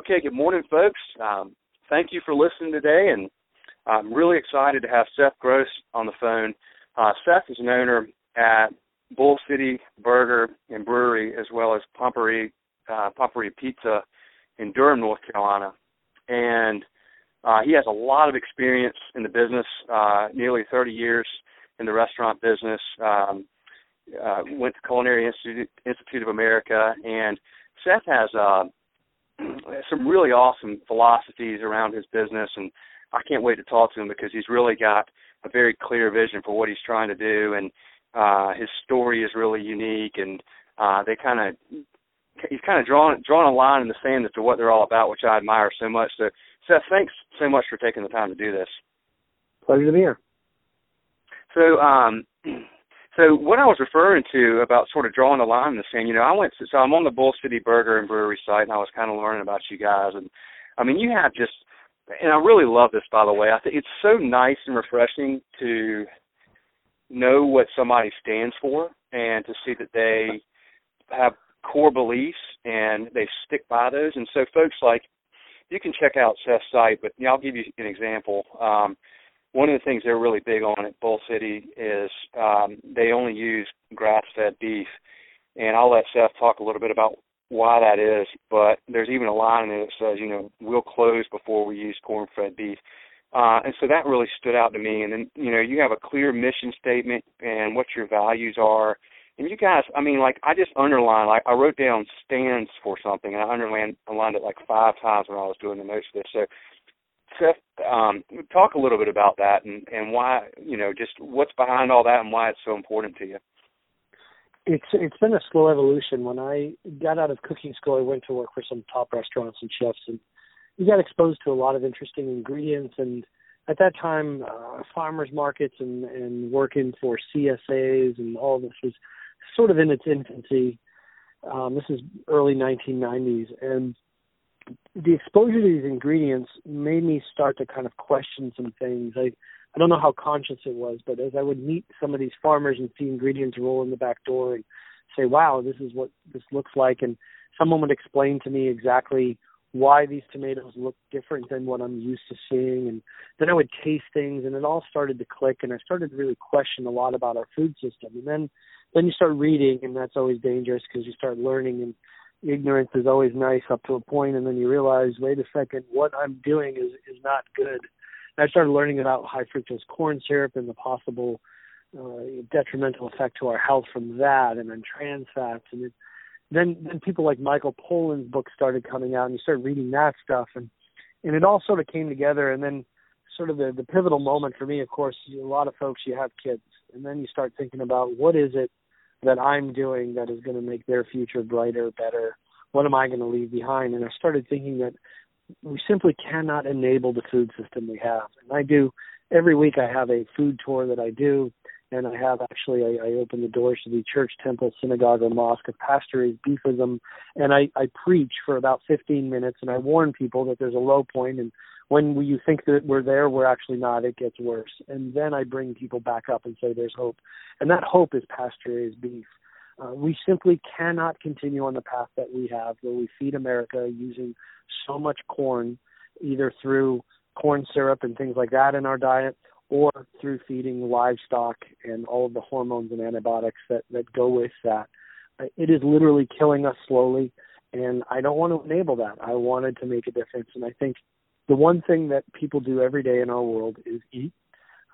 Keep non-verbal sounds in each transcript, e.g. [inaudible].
Okay, good morning, folks. Um, thank you for listening today, and I'm really excited to have Seth Gross on the phone. Uh, Seth is an owner at Bull City Burger and Brewery, as well as Pompieri, uh, Pompieri Pizza in Durham, North Carolina. And uh, he has a lot of experience in the business, uh, nearly 30 years in the restaurant business. Um, uh, went to Culinary Institute, Institute of America, and Seth has uh, [clears throat] some really awesome philosophies around his business, and I can't wait to talk to him because he's really got a very clear vision for what he's trying to do, and uh, his story is really unique, and uh, they kind of he's kind of drawn drawn a line in the sand as to what they're all about, which I admire so much. So, Seth, thanks so much for taking the time to do this. Pleasure to be here. So, um, [clears throat] so what I was referring to about sort of drawing the line in the sand, you know, I went to, so I'm on the Bull City Burger and Brewery site, and I was kind of learning about you guys, and I mean, you have just, and I really love this, by the way. I think it's so nice and refreshing to know what somebody stands for and to see that they have core beliefs and they stick by those. And so, folks, like you can check out Seth's site, but you know, I'll give you an example. Um, one of the things they're really big on at Bull City is um, they only use grass-fed beef, and I'll let Seth talk a little bit about why that is. But there's even a line in it that says, you know, we'll close before we use corn-fed beef. Uh, and so that really stood out to me. And then, you know, you have a clear mission statement and what your values are. And you guys, I mean, like I just underlined, like I wrote down stands for something, and I underlined, underlined it like five times when I was doing the notes for this. So Seth, um, talk a little bit about that and, and why, you know, just what's behind all that and why it's so important to you. It's it's been a slow evolution. When I got out of cooking school, I went to work for some top restaurants and chefs, and you got exposed to a lot of interesting ingredients. And at that time, uh, farmers markets and and working for CSAs and all this was sort of in its infancy. Um, this is early 1990s, and the exposure to these ingredients made me start to kind of question some things. I I don't know how conscious it was, but as I would meet some of these farmers and see ingredients roll in the back door and say, "Wow, this is what this looks like," and someone would explain to me exactly why these tomatoes look different than what I'm used to seeing, and then I would taste things, and it all started to click, and I started to really question a lot about our food system, and then then you start reading, and that's always dangerous because you start learning and ignorance is always nice up to a point and then you realize wait a second what i'm doing is is not good. And i started learning about high fructose corn syrup and the possible uh, detrimental effect to our health from that and then trans fats and it, then then people like michael pollan's books started coming out and you start reading that stuff and and it all sort of came together and then sort of the the pivotal moment for me of course a lot of folks you have kids and then you start thinking about what is it that I'm doing that is going to make their future brighter, better? What am I going to leave behind? And I started thinking that we simply cannot enable the food system we have. And I do every week. I have a food tour that I do, and I have actually I, I open the doors to the church, temple, synagogue, or mosque of pasture beefism, and I, I preach for about 15 minutes, and I warn people that there's a low point, and when you think that we're there, we're actually not. It gets worse. And then I bring people back up and say there's hope. And that hope is pasture raised beef. Uh, we simply cannot continue on the path that we have where we feed America using so much corn, either through corn syrup and things like that in our diet or through feeding livestock and all of the hormones and antibiotics that, that go with that. It is literally killing us slowly, and I don't want to enable that. I wanted to make a difference, and I think the one thing that people do every day in our world is eat.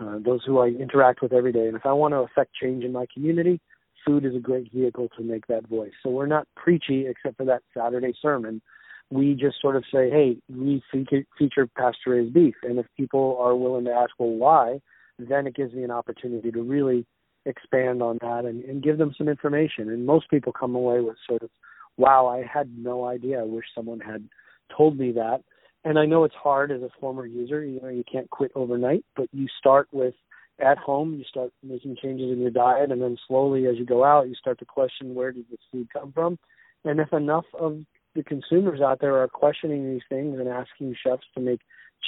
Uh, those who I interact with every day, and if I want to affect change in my community, food is a great vehicle to make that voice. So we're not preachy except for that Saturday sermon. We just sort of say, hey, we feature, feature pasture raised beef, and if people are willing to ask, well, why? Then it gives me an opportunity to really expand on that and, and give them some information. And most people come away with sort of, wow, I had no idea. I wish someone had told me that and I know it's hard as a former user. You know, you can't quit overnight, but you start with at home. You start making changes in your diet, and then slowly, as you go out, you start to question where did this food come from. And if enough of the consumers out there are questioning these things and asking chefs to make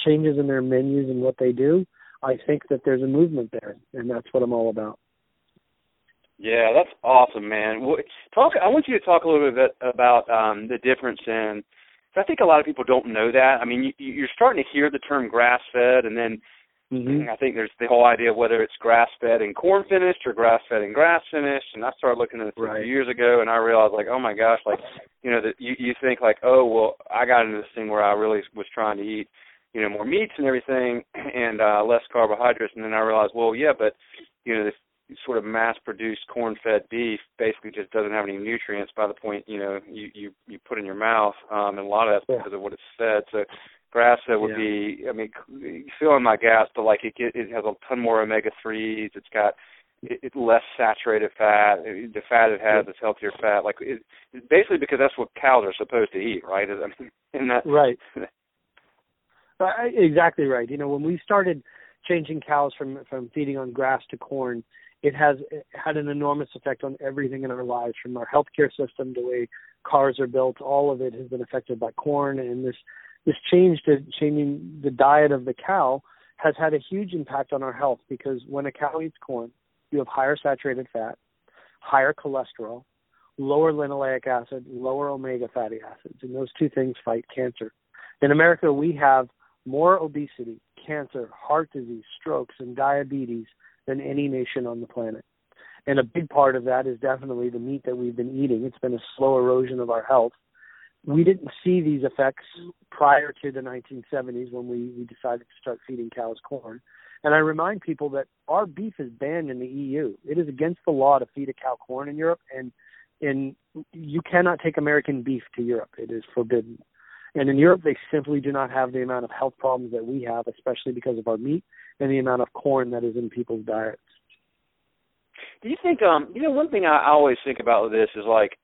changes in their menus and what they do, I think that there's a movement there, and that's what I'm all about. Yeah, that's awesome, man. Talk. I want you to talk a little bit about um, the difference in so I think a lot of people don't know that. I mean, you, you're starting to hear the term grass fed, and then mm-hmm. I think there's the whole idea of whether it's grass fed and corn finished or grass fed and grass finished. And I started looking at this right. a few years ago, and I realized like, oh my gosh, like you know that you you think like, oh well, I got into this thing where I really was trying to eat you know more meats and everything [clears throat] and uh less carbohydrates and then I realized well yeah but you know this sort of mass produced corn fed beef basically just doesn't have any nutrients by the point you know you you you put in your mouth um and a lot of that's because of what it's fed so grass fed would yeah. be i mean filling my gas but like it it has a ton more omega threes. It's got it, it's less saturated fat. The fat it has is healthier fat. Like it, basically because that's what cows are supposed to eat right? I [laughs] mean and that right. Exactly right. You know when we started changing cows from from feeding on grass to corn it has had an enormous effect on everything in our lives, from our healthcare system, to the way cars are built. All of it has been affected by corn, and this this change to changing the diet of the cow has had a huge impact on our health because when a cow eats corn, you have higher saturated fat, higher cholesterol, lower linoleic acid, lower omega fatty acids, and those two things fight cancer. In America, we have more obesity, cancer, heart disease, strokes, and diabetes than any nation on the planet. And a big part of that is definitely the meat that we've been eating. It's been a slow erosion of our health. We didn't see these effects prior to the 1970s when we, we decided to start feeding cows corn. And I remind people that our beef is banned in the EU. It is against the law to feed a cow corn in Europe, and in you cannot take American beef to Europe. It is forbidden. And in Europe, they simply do not have the amount of health problems that we have, especially because of our meat and the amount of corn that is in people's diets. Do you think, um, you know, one thing I always think about with this is like,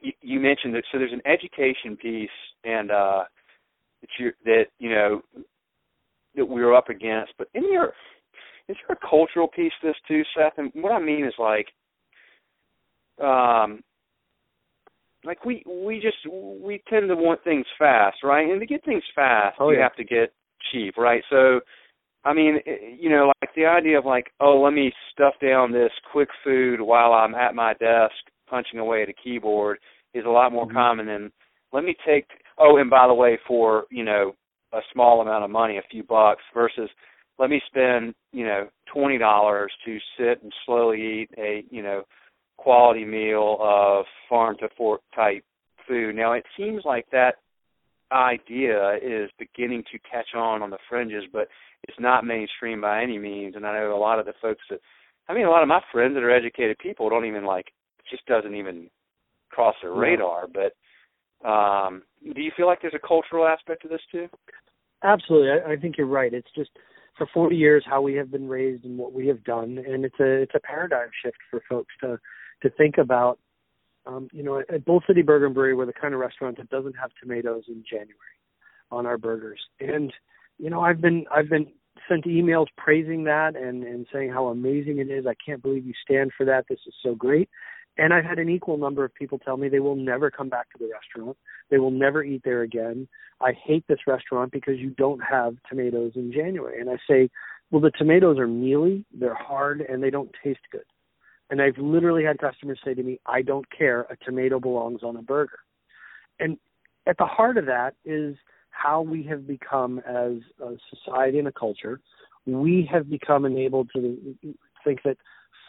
you, you mentioned that, so there's an education piece and, uh, that you that, you know, that we are up against, but in your, is there a cultural piece to this too, Seth? And what I mean is like, um, like we we just we tend to want things fast, right? And to get things fast, oh, you yeah. have to get cheap, right? So, I mean, you know, like the idea of like, oh, let me stuff down this quick food while I'm at my desk punching away at a keyboard is a lot more mm-hmm. common than let me take. Oh, and by the way, for you know a small amount of money, a few bucks, versus let me spend you know twenty dollars to sit and slowly eat a you know quality meal of farm to fork type food. Now it seems like that idea is beginning to catch on on the fringes, but it's not mainstream by any means. And I know a lot of the folks that, I mean, a lot of my friends that are educated people don't even like, it just doesn't even cross their radar. But um, do you feel like there's a cultural aspect to this too? Absolutely, I, I think you're right. It's just for 40 years how we have been raised and what we have done, and it's a it's a paradigm shift for folks to to think about um, you know, at Bull City Burger and Brewery, we're the kind of restaurant that doesn't have tomatoes in January on our burgers. And you know, I've been I've been sent emails praising that and and saying how amazing it is. I can't believe you stand for that. This is so great. And I've had an equal number of people tell me they will never come back to the restaurant. They will never eat there again. I hate this restaurant because you don't have tomatoes in January. And I say, well, the tomatoes are mealy, they're hard, and they don't taste good. And I've literally had customers say to me, I don't care, a tomato belongs on a burger. And at the heart of that is how we have become as a society and a culture. We have become enabled to think that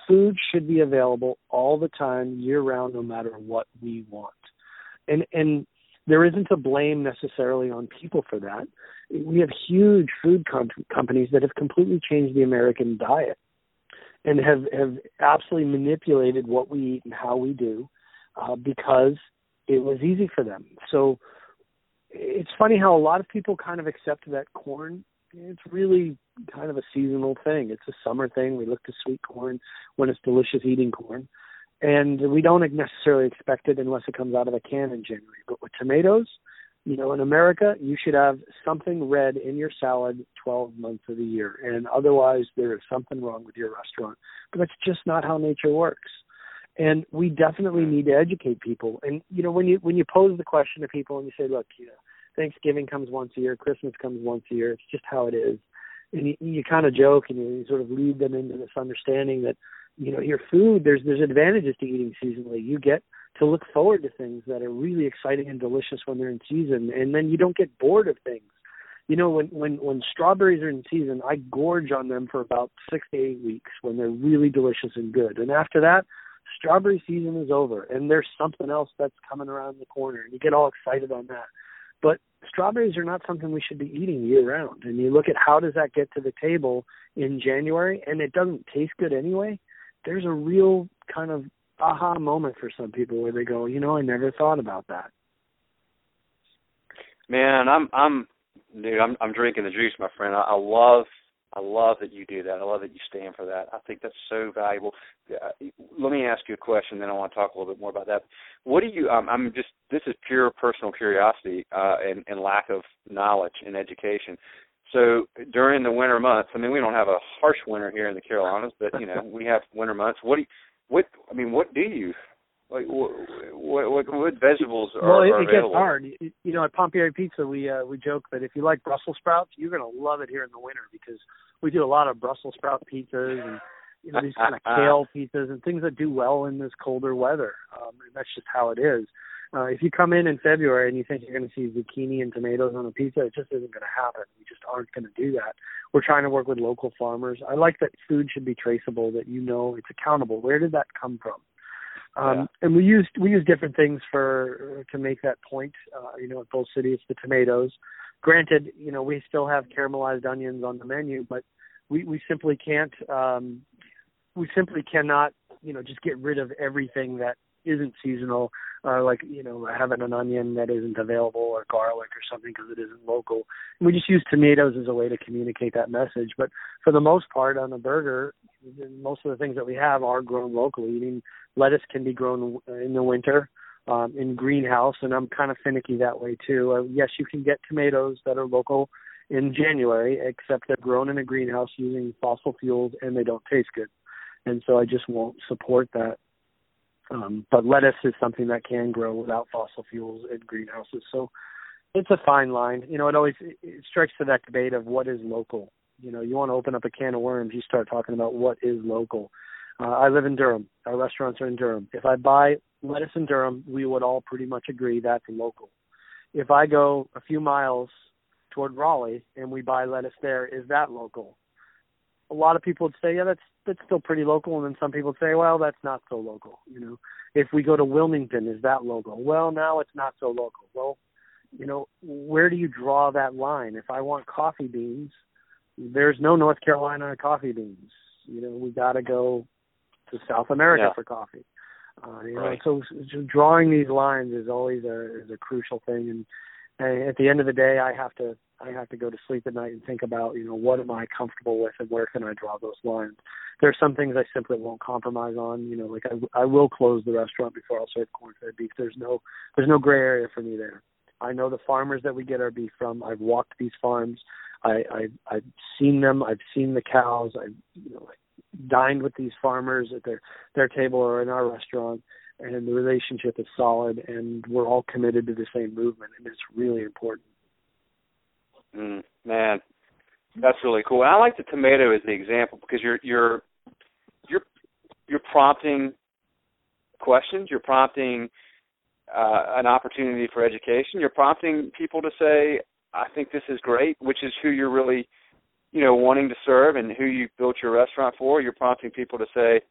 food should be available all the time, year round, no matter what we want. And and there isn't a blame necessarily on people for that. We have huge food com- companies that have completely changed the American diet and have have absolutely manipulated what we eat and how we do uh, because it was easy for them. So it's funny how a lot of people kind of accept that corn. It's really kind of a seasonal thing. It's a summer thing. We look to sweet corn when it's delicious eating corn, and we don't necessarily expect it unless it comes out of a can in January. But with tomatoes, you know, in America, you should have something red in your salad 12 months of the year, and otherwise there is something wrong with your restaurant. But that's just not how nature works. And we definitely need to educate people. And you know, when you when you pose the question to people and you say, look, you know, Thanksgiving comes once a year, Christmas comes once a year. It's just how it is. And you, you kind of joke and you sort of lead them into this understanding that you know your food there's there's advantages to eating seasonally. You get to look forward to things that are really exciting and delicious when they're in season, and then you don't get bored of things. You know, when when when strawberries are in season, I gorge on them for about six to eight weeks when they're really delicious and good, and after that, strawberry season is over, and there's something else that's coming around the corner, and you get all excited on that. But strawberries are not something we should be eating year round. And you look at how does that get to the table in January, and it doesn't taste good anyway. There's a real kind of aha moment for some people where they go, you know, I never thought about that. Man, I'm I'm dude, I'm I'm drinking the juice, my friend. I, I love I love that you do that. I love that you stand for that. I think that's so valuable. Uh, let me ask you a question, then I want to talk a little bit more about that. What do you? Um, I'm just. This is pure personal curiosity uh, and, and lack of knowledge and education. So during the winter months, I mean, we don't have a harsh winter here in the Carolinas, but you know, we have winter months. What do you? What I mean, what do you? Like what what, what vegetables are, well, it, are it gets hard. You know, at Pompieri Pizza, we uh, we joke that if you like Brussels sprouts, you're gonna love it here in the winter because we do a lot of Brussels sprout pizzas and you know these kind of [laughs] kale pizzas and things that do well in this colder weather. Um, and that's just how it is. Uh, if you come in in February and you think you're going to see zucchini and tomatoes on a pizza, it just isn't going to happen. We just aren't going to do that. We're trying to work with local farmers. I like that food should be traceable, that you know it's accountable. Where did that come from? Um, yeah. And we used we use different things for to make that point. Uh, you know, at Bull City, it's the tomatoes. Granted, you know, we still have caramelized onions on the menu, but we we simply can't. Um, we simply cannot, you know, just get rid of everything that isn't seasonal, uh, like you know having an onion that isn't available or garlic or something because it isn't local. And we just use tomatoes as a way to communicate that message. But for the most part, on a burger, most of the things that we have are grown locally. I mean, lettuce can be grown in the winter um, in greenhouse, and I'm kind of finicky that way too. Uh, yes, you can get tomatoes that are local in January, except they're grown in a greenhouse using fossil fuels and they don't taste good. And so I just won't support that. Um, but lettuce is something that can grow without fossil fuels in greenhouses. So it's a fine line. You know, it always it strikes to that debate of what is local. You know, you want to open up a can of worms, you start talking about what is local. Uh, I live in Durham. Our restaurants are in Durham. If I buy lettuce in Durham, we would all pretty much agree that's local. If I go a few miles toward Raleigh and we buy lettuce there, is that local? A lot of people would say, yeah, that's that's still pretty local, and then some people would say, well, that's not so local. You know, if we go to Wilmington, is that local? Well, now it's not so local. Well, you know, where do you draw that line? If I want coffee beans, there's no North Carolina coffee beans. You know, we got to go to South America yeah. for coffee. Uh, you right. know, so, so drawing these lines is always a is a crucial thing, and, and at the end of the day, I have to I have to go to sleep at night and think about you know what am I comfortable with and where can I draw those lines. There are some things I simply won't compromise on. You know, like I I will close the restaurant before I'll serve corn-fed beef. There's no there's no gray area for me there. I know the farmers that we get our beef from. I've walked these farms. I, I I've seen them. I've seen the cows. I've you know dined with these farmers at their their table or in our restaurant, and the relationship is solid, and we're all committed to the same movement, and it's really important. Mm, man, that's really cool. And I like the tomato as the example because you're you're you're you're prompting questions. You're prompting uh, an opportunity for education. You're prompting people to say, "I think this is great," which is who you're really, you know, wanting to serve and who you built your restaurant for. You're prompting people to say,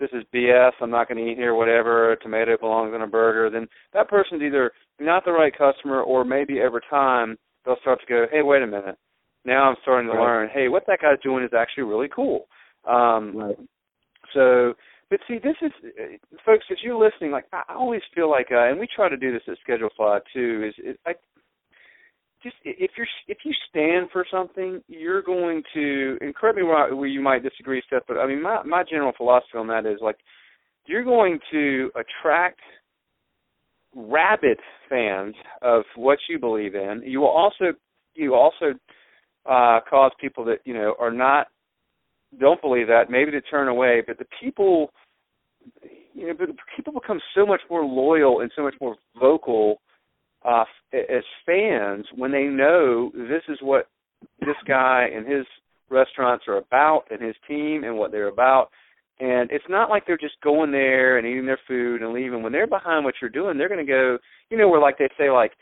"This is BS. I'm not going to eat here. Whatever. A tomato belongs in a burger." Then that person's either not the right customer, or maybe over time they'll start to go, "Hey, wait a minute." Now I'm starting to right. learn. Hey, what that guy's doing is actually really cool. Um, right. So but see, this is, uh, folks, if you're listening, like I always feel like, uh, and we try to do this at Schedulefly too. Is, is I just if you're if you stand for something, you're going to. And correct me where, where you might disagree, Seth, but I mean, my my general philosophy on that is like you're going to attract rabid fans of what you believe in. You will also you also uh, cause people that you know are not don't believe that maybe to turn away but the people you know but people become so much more loyal and so much more vocal uh as fans when they know this is what this guy and his restaurants are about and his team and what they're about And it's not like they're just going there and eating their food and leaving. When they're behind what you're doing, they're going to go, you know, where like they say like,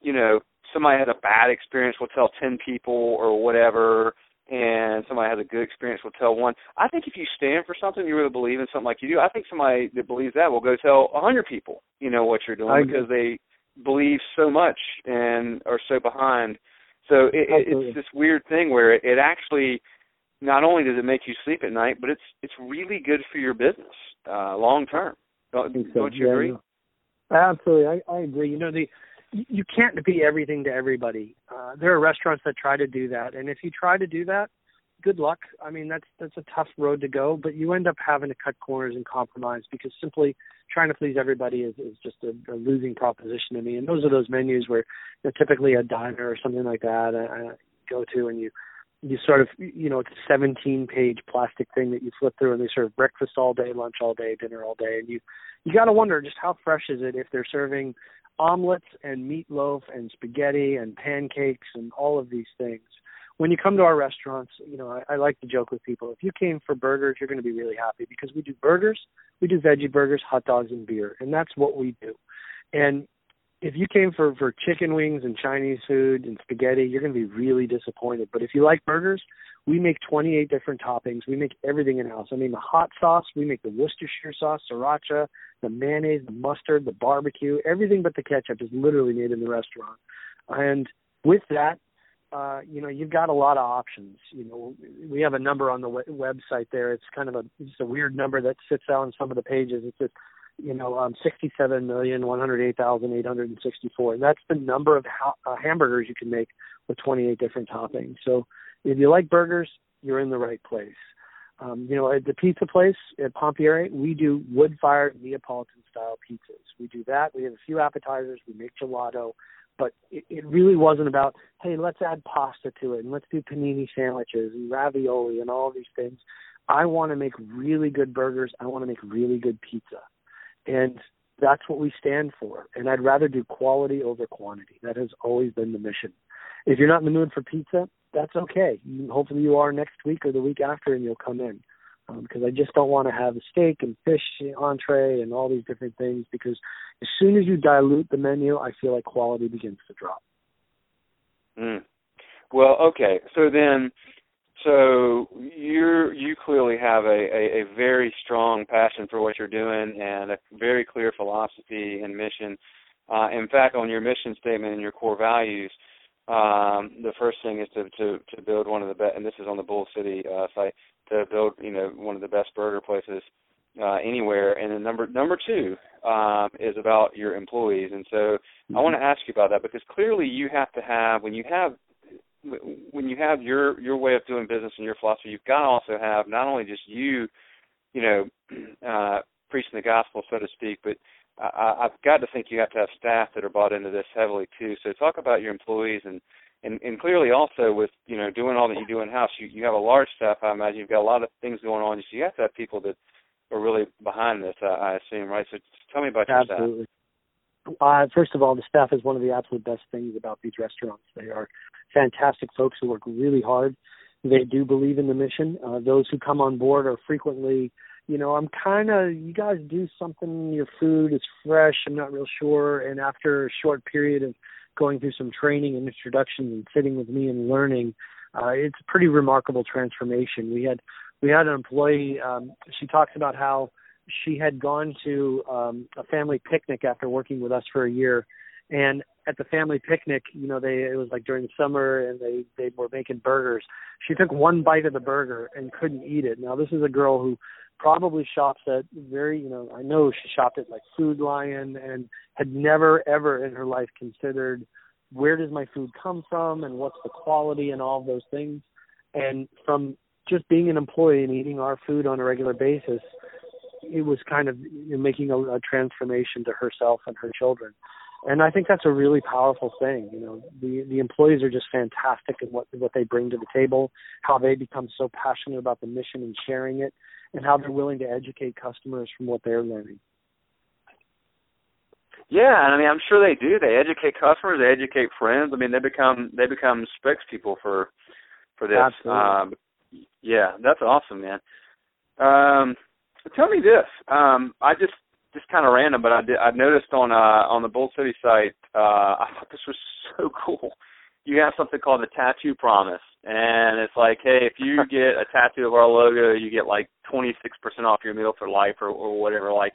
you know, somebody has a bad experience, will tell ten people or whatever, and somebody has a good experience, will tell one. I think if you stand for something, you really believe in something like you do. I think somebody that believes that will go tell a hundred people, you know, what you're doing because they believe so much and are so behind. So it, it's this weird thing where it, it actually not only does it make you sleep at night, but it's it's really good for your business uh, long term. Don't, so. don't you yeah, agree? Absolutely, I, I agree. You know, the you can't be everything to everybody. Uh, there are restaurants that try to do that, and if you try to do that, good luck. I mean, that's that's a tough road to go, but you end up having to cut corners and compromise because simply trying to please everybody is is just a, a losing proposition to me. And those are those menus where you know, typically a diner or something like that I, I go to, and you you sort of you know it's a 17 page plastic thing that you flip through and they serve breakfast all day lunch all day dinner all day and you you got to wonder just how fresh is it if they're serving omelets and meatloaf and spaghetti and pancakes and all of these things. When you come to our restaurants you know I, I like to joke with people if you came for burgers you're going to be really happy because we do burgers we do veggie burgers hot dogs and beer and that's what we do. And if you came for for chicken wings and Chinese food and spaghetti, you're going to be really disappointed. But if you like burgers, we make 28 different toppings. We make everything in house. I mean, the hot sauce, we make the Worcestershire sauce, sriracha, the mayonnaise, the mustard, the barbecue, everything but the ketchup is literally made in the restaurant. And with that, uh, you know, you've got a lot of options. You know, we have a number on the website there. It's kind of a just a weird number that sits out on some of the pages. It's just you know, um, 67,108,864. And that's the number of ha- uh, hamburgers you can make with 28 different toppings. So if you like burgers, you're in the right place. Um, you know, at the pizza place at Pompieri, we do wood-fired Neapolitan-style pizzas. We do that. We have a few appetizers. We make gelato. But it, it really wasn't about, hey, let's add pasta to it and let's do panini sandwiches and ravioli and all these things. I want to make really good burgers. I want to make really good pizza. And that's what we stand for. And I'd rather do quality over quantity. That has always been the mission. If you're not in the mood for pizza, that's okay. hopefully you are next week or the week after and you'll come in. Um, because I just don't want to have a steak and fish entree and all these different things because as soon as you dilute the menu, I feel like quality begins to drop. Mm. Well, okay. So then so you're you clearly have a, a, a very strong passion for what you're doing and a very clear philosophy and mission. Uh, in fact, on your mission statement and your core values, um, the first thing is to, to, to build one of the best, and this is on the Bull City uh, site, to build you know one of the best burger places uh, anywhere. And then number number two um, is about your employees. And so mm-hmm. I want to ask you about that because clearly you have to have when you have when you have your your way of doing business and your philosophy, you've got to also have not only just you, you know, [clears throat] uh, preaching the gospel, so to speak, but I, I've got to think you have to have staff that are bought into this heavily too. So talk about your employees and and, and clearly also with you know doing all that you do in house, you you have a large staff. I imagine you've got a lot of things going on. So you have to have people that are really behind this. I, I assume, right? So tell me about your staff. Uh, first of all, the staff is one of the absolute best things about these restaurants. They are fantastic folks who work really hard. They do believe in the mission. Uh, those who come on board are frequently, you know, I'm kind of, you guys do something, your food is fresh, I'm not real sure. And after a short period of going through some training and introductions and sitting with me and learning, uh, it's a pretty remarkable transformation. We had, we had an employee, um, she talks about how she had gone to um, a family picnic after working with us for a year, and at the family picnic, you know, they it was like during the summer, and they they were making burgers. She took one bite of the burger and couldn't eat it. Now this is a girl who probably shops at very, you know, I know she shopped at like Food Lion and had never ever in her life considered where does my food come from and what's the quality and all of those things. And from just being an employee and eating our food on a regular basis, it was kind of making a, a transformation to herself and her children and I think that's a really powerful thing. You know, the the employees are just fantastic in what what they bring to the table, how they become so passionate about the mission and sharing it, and how they're willing to educate customers from what they're learning. Yeah, and I mean, I'm sure they do. They educate customers, they educate friends. I mean, they become they become spokespeople for for this. Absolutely. Um, yeah, that's awesome, man. Um, tell me this. Um, I just just kind of random, but I did I noticed on uh on the Bull City site. Uh, I thought this was [laughs] so cool. You have something called the Tattoo Promise, and it's like, hey, if you get a tattoo of our logo, you get like 26% off your meal for life or, or whatever. Like,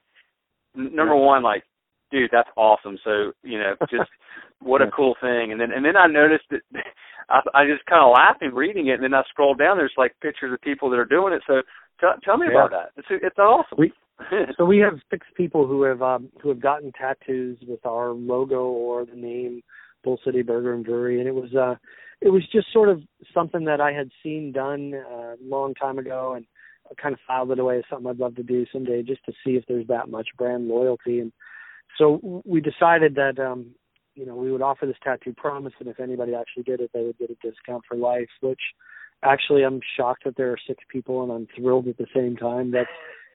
n- number one, like, dude, that's awesome. So, you know, just [laughs] what a cool thing. And then, and then I noticed that [laughs] I, I just kind of laughing reading it, and then I scrolled down. There's like pictures of people that are doing it. So, t- tell me yeah. about that. It's it's awesome. We, [laughs] so we have six people who have um, who have gotten tattoos with our logo or the name Bull City Burger and Brewery, and it was uh it was just sort of something that I had seen done uh, a long time ago, and I kind of filed it away as something I'd love to do someday, just to see if there's that much brand loyalty. And so we decided that um, you know we would offer this tattoo promise, and if anybody actually did it, they would get a discount for life. Which actually, I'm shocked that there are six people, and I'm thrilled at the same time that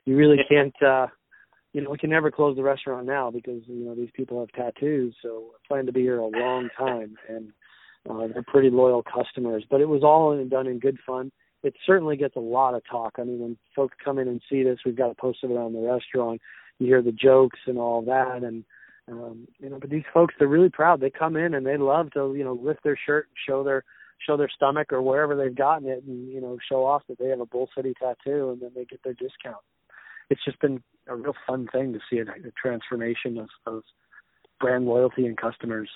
you really can't. uh you know, we can never close the restaurant now because you know these people have tattoos. So I plan to be here a long time, and uh, they're pretty loyal customers. But it was all done in good fun. It certainly gets a lot of talk. I mean, when folks come in and see this, we've got it posted around the restaurant. You hear the jokes and all that, and um, you know. But these folks, they're really proud. They come in and they love to, you know, lift their shirt, and show their show their stomach or wherever they've gotten it, and you know, show off that they have a Bull City tattoo, and then they get their discount. It's just been a real fun thing to see a, a transformation of, of brand loyalty and customers.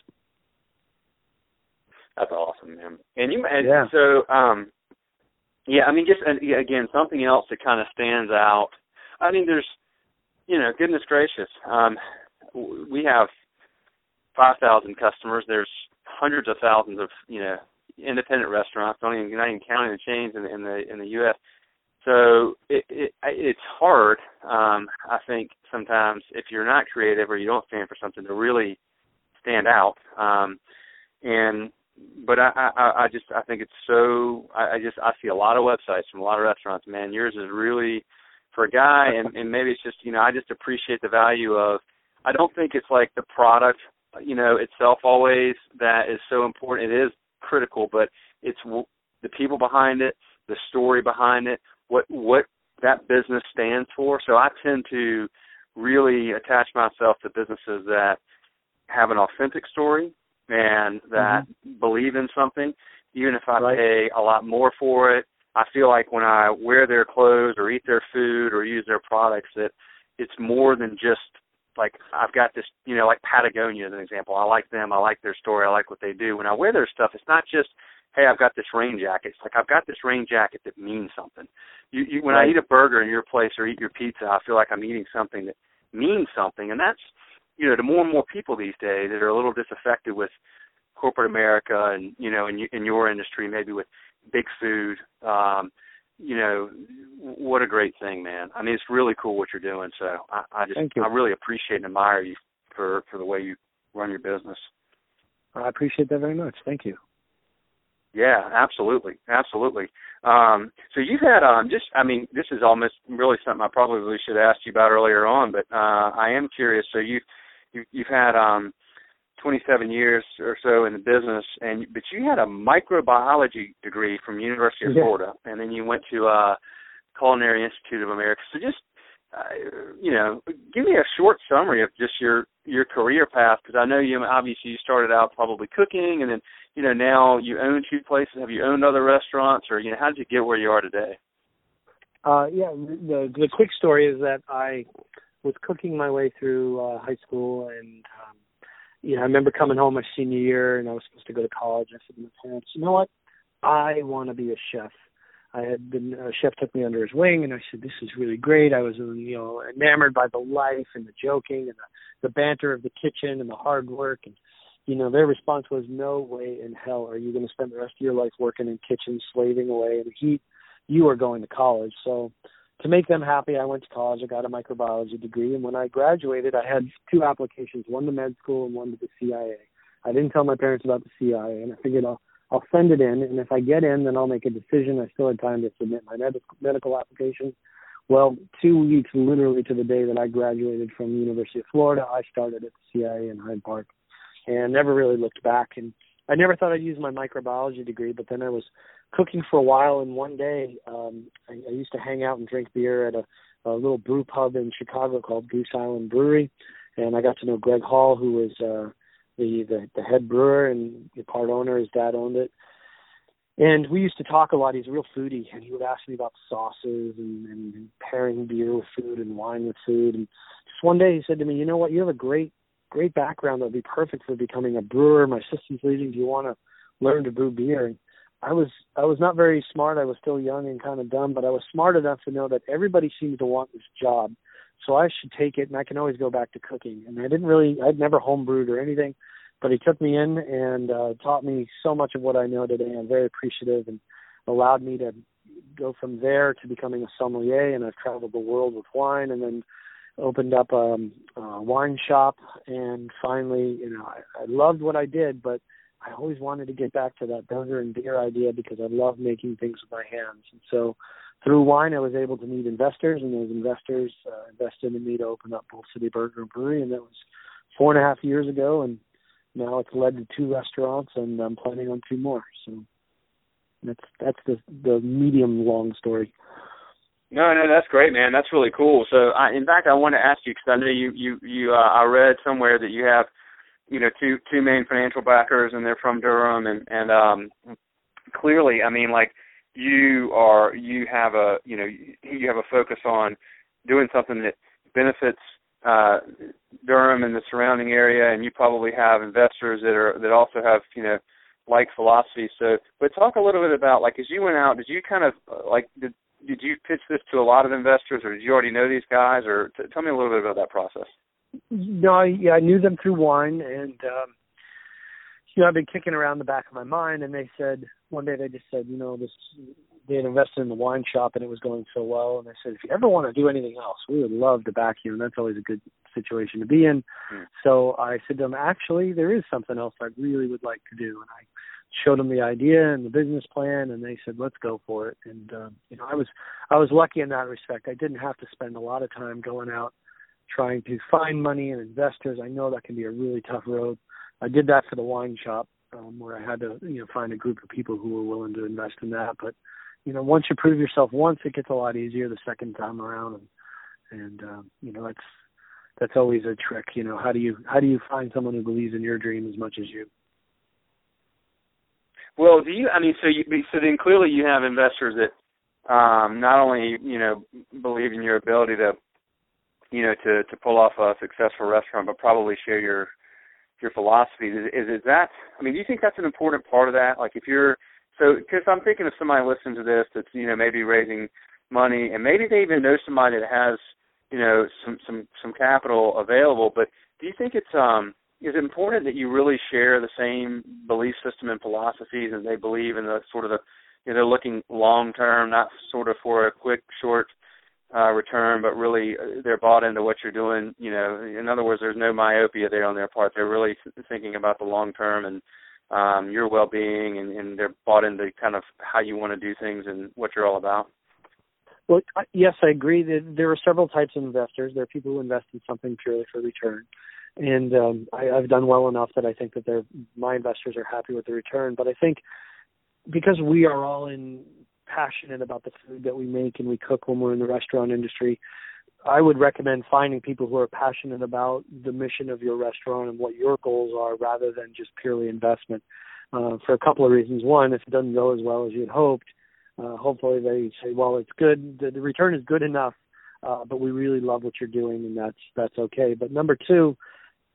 That's awesome, man. And you, and yeah. so, um, yeah, I mean, just again, something else that kind of stands out. I mean, there's, you know, goodness gracious, um, we have five thousand customers. There's hundreds of thousands of, you know, independent restaurants. Don't even not even counting the chains in, in the in the U.S. So it, it it's hard, um, I think, sometimes if you're not creative or you don't stand for something to really stand out. Um, and but I, I I just I think it's so I, I just I see a lot of websites from a lot of restaurants. Man, yours is really for a guy, and and maybe it's just you know I just appreciate the value of. I don't think it's like the product you know itself always that is so important. It is critical, but it's the people behind it, the story behind it, what what that business stands for. So I tend to really attach myself to businesses that have an authentic story and that mm-hmm. believe in something, even if I right. pay a lot more for it. I feel like when I wear their clothes or eat their food or use their products that it's more than just like I've got this, you know, like Patagonia as an example. I like them. I like their story. I like what they do. When I wear their stuff, it's not just hey, I've got this rain jacket. It's like I've got this rain jacket that means something. You, you when right. I eat a burger in your place or eat your pizza, I feel like I'm eating something that means something, and that's you know, to more and more people these days that are a little disaffected with corporate America and you know, in in your industry, maybe with big food. Um, you know, what a great thing, man. I mean, it's really cool what you're doing. So I, I just, I really appreciate and admire you for for the way you run your business. I appreciate that very much. Thank you. Yeah, absolutely, absolutely. Um, so you've had um, just, I mean, this is almost really something I probably should have asked you about earlier on, but uh, I am curious. So you, you you've had um, 27 years or so in the business, and but you had a microbiology degree from University of yeah. Florida, and then you went to uh, Culinary Institute of America. So just uh, you know, give me a short summary of just your your career path because I know you obviously you started out probably cooking and then you know now you own two places. Have you owned other restaurants or you know how did you get where you are today? Uh, yeah, the the quick story is that I was cooking my way through uh, high school and um, you know I remember coming home my senior year and I was supposed to go to college. I said to my parents, you know what, I want to be a chef. I had been a chef took me under his wing, and I said, "This is really great." I was, you know, enamored by the life and the joking and the, the banter of the kitchen and the hard work. And you know, their response was, "No way in hell are you going to spend the rest of your life working in kitchens, slaving away in the heat. You are going to college." So, to make them happy, I went to college. I got a microbiology degree, and when I graduated, I had two applications: one to med school and one to the CIA. I didn't tell my parents about the CIA, and I figured I'll I'll send it in, and if I get in, then I'll make a decision. I still had time to submit my med- medical application. Well, two weeks literally to the day that I graduated from the University of Florida, I started at the CIA in Hyde Park, and never really looked back. And I never thought I'd use my microbiology degree, but then I was cooking for a while, and one day um, I, I used to hang out and drink beer at a a little brew pub in Chicago called Goose Island Brewery, and I got to know Greg Hall, who was uh, the, the the head brewer and the part owner. His dad owned it, and we used to talk a lot. He's a real foodie, and he would ask me about sauces and, and pairing beer with food and wine with food. And just one day he said to me, "You know what? You have a great, great background that would be perfect for becoming a brewer. My sister's leaving. Do you want to learn to brew beer?" And I was I was not very smart. I was still young and kind of dumb, but I was smart enough to know that everybody seemed to want this job, so I should take it. And I can always go back to cooking. And I didn't really, I'd never homebrewed or anything but he took me in and uh, taught me so much of what I know today. I'm very appreciative and allowed me to go from there to becoming a sommelier. And I've traveled the world with wine, and then opened up um, a wine shop. And finally, you know, I, I loved what I did, but I always wanted to get back to that burger and beer idea because I love making things with my hands. And so through wine, I was able to meet investors, and those investors uh, invested in me to open up Bull City Burger and Brewery, and that was four and a half years ago. And now it's led to two restaurants, and I'm planning on two more. So that's that's the the medium long story. No, no, that's great, man. That's really cool. So, I, in fact, I want to ask you because I know you you you uh, I read somewhere that you have you know two two main financial backers, and they're from Durham, and and um clearly, I mean, like you are you have a you know you have a focus on doing something that benefits uh, Durham and the surrounding area, and you probably have investors that are that also have you know like philosophy. So, but talk a little bit about like as you went out, did you kind of uh, like did did you pitch this to a lot of investors, or did you already know these guys, or t- tell me a little bit about that process? No, I, yeah, I knew them through wine, and um, you know I've been kicking around the back of my mind, and they said one day they just said, you know, this they had invested in the wine shop and it was going so well and they said if you ever want to do anything else we would love to back you and that's always a good situation to be in. Mm. so i said to them actually there is something else i really would like to do and i showed them the idea and the business plan and they said let's go for it. And um you know i was i was lucky in that respect. I didn't have to spend a lot of time going out trying to find money and investors i know that can be a really tough road i did that for the wine shop um, where I had to you know find a group of people who were willing to invest in that. But you know, once you prove yourself once, it gets a lot easier the second time around, and and um, you know that's that's always a trick. You know, how do you how do you find someone who believes in your dream as much as you? Well, do you? I mean, so you so then clearly you have investors that um, not only you know believe in your ability to you know to to pull off a successful restaurant, but probably share your your philosophy. Is, is is that? I mean, do you think that's an important part of that? Like, if you're so because I'm thinking of somebody listening to this that's you know maybe raising money and maybe they even know somebody that has you know some some some capital available. But do you think it's um is it important that you really share the same belief system and philosophies and they believe in the sort of the you know they're looking long term, not sort of for a quick short uh, return, but really uh, they're bought into what you're doing. You know, in other words, there's no myopia there on their part. They're really thinking about the long term and um, your well-being, and, and they're bought into kind of how you want to do things and what you're all about. Well, yes, I agree that there are several types of investors. There are people who invest in something purely for return, and um, I, I've done well enough that I think that they're my investors are happy with the return. But I think because we are all in passionate about the food that we make and we cook when we're in the restaurant industry, I would recommend finding people who are passionate about the mission of your restaurant and what your goals are rather than just purely investment. Uh, for a couple of reasons. One, if it doesn't go as well as you had hoped, uh, hopefully they say, well, it's good. The, the return is good enough, uh, but we really love what you're doing, and that's that's okay. But number two,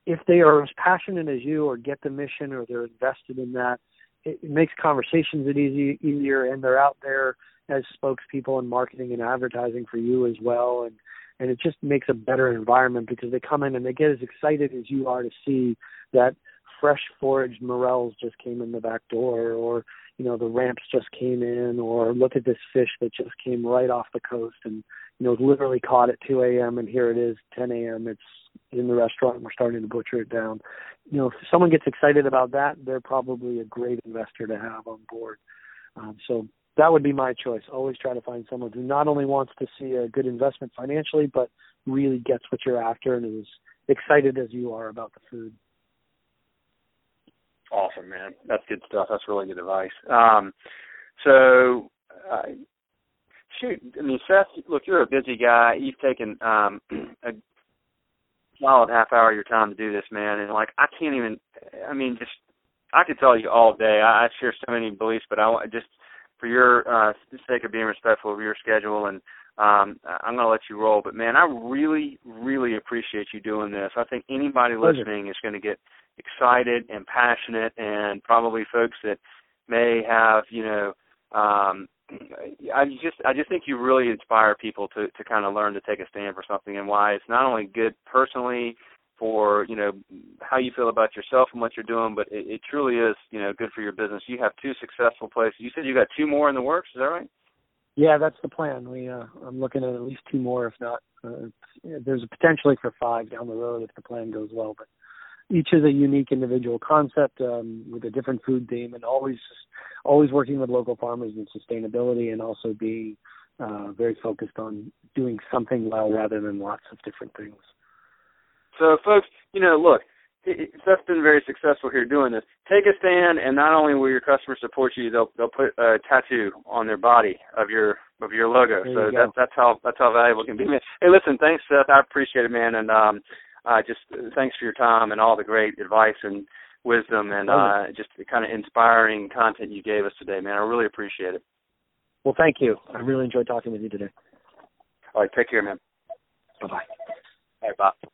if they are as passionate as you, or get the mission, or they're invested in that, it, makes conversations it easy easier, and they're out there as spokespeople and marketing and advertising for you as well, and and it just makes a better environment because they come in and they get as excited as you are to see that fresh foraged morels just came in the back door or you know the ramps just came in or look at this fish that just came right off the coast and you know literally caught at 2 a.m. and here it is 10 a.m. it's in the restaurant and we're starting to butcher it down you know if someone gets excited about that they're probably a great investor to have on board um, so that would be my choice. Always try to find someone who not only wants to see a good investment financially, but really gets what you're after and is excited as you are about the food. Awesome, man. That's good stuff. That's really good advice. Um, so, uh, shoot, I mean, Seth, look, you're a busy guy. You've taken um, [clears throat] a solid half hour of your time to do this, man, and like I can't even. I mean, just I could tell you all day. I, I share so many beliefs, but I want just for your uh, sake of being respectful of your schedule and um, I'm going to let you roll. But man, I really, really appreciate you doing this. I think anybody Pleasure. listening is going to get excited and passionate, and probably folks that may have, you know, um, I just, I just think you really inspire people to to kind of learn to take a stand for something, and why it's not only good personally for you know how you feel about yourself and what you're doing, but it, it truly is you know good for your business. You have two successful places. You said you got two more in the works. Is that right? Yeah, that's the plan. We uh, I'm looking at at least two more, if not. Uh, there's a potentially for five down the road if the plan goes well. But each is a unique individual concept um, with a different food theme, and always always working with local farmers and sustainability, and also being uh, very focused on doing something well rather than lots of different things. So, folks, you know, look, Seth's been very successful here doing this. Take a stand, and not only will your customers support you, they'll they'll put a tattoo on their body of your of your logo. There so that's that's how that's how valuable it can be. Hey, listen, thanks, Seth. I appreciate it, man, and um, uh, just thanks for your time and all the great advice and wisdom and uh, just the kind of inspiring content you gave us today, man. I really appreciate it. Well, thank you. I really enjoyed talking with you today. All right, take care, man. Bye bye. All right, bye.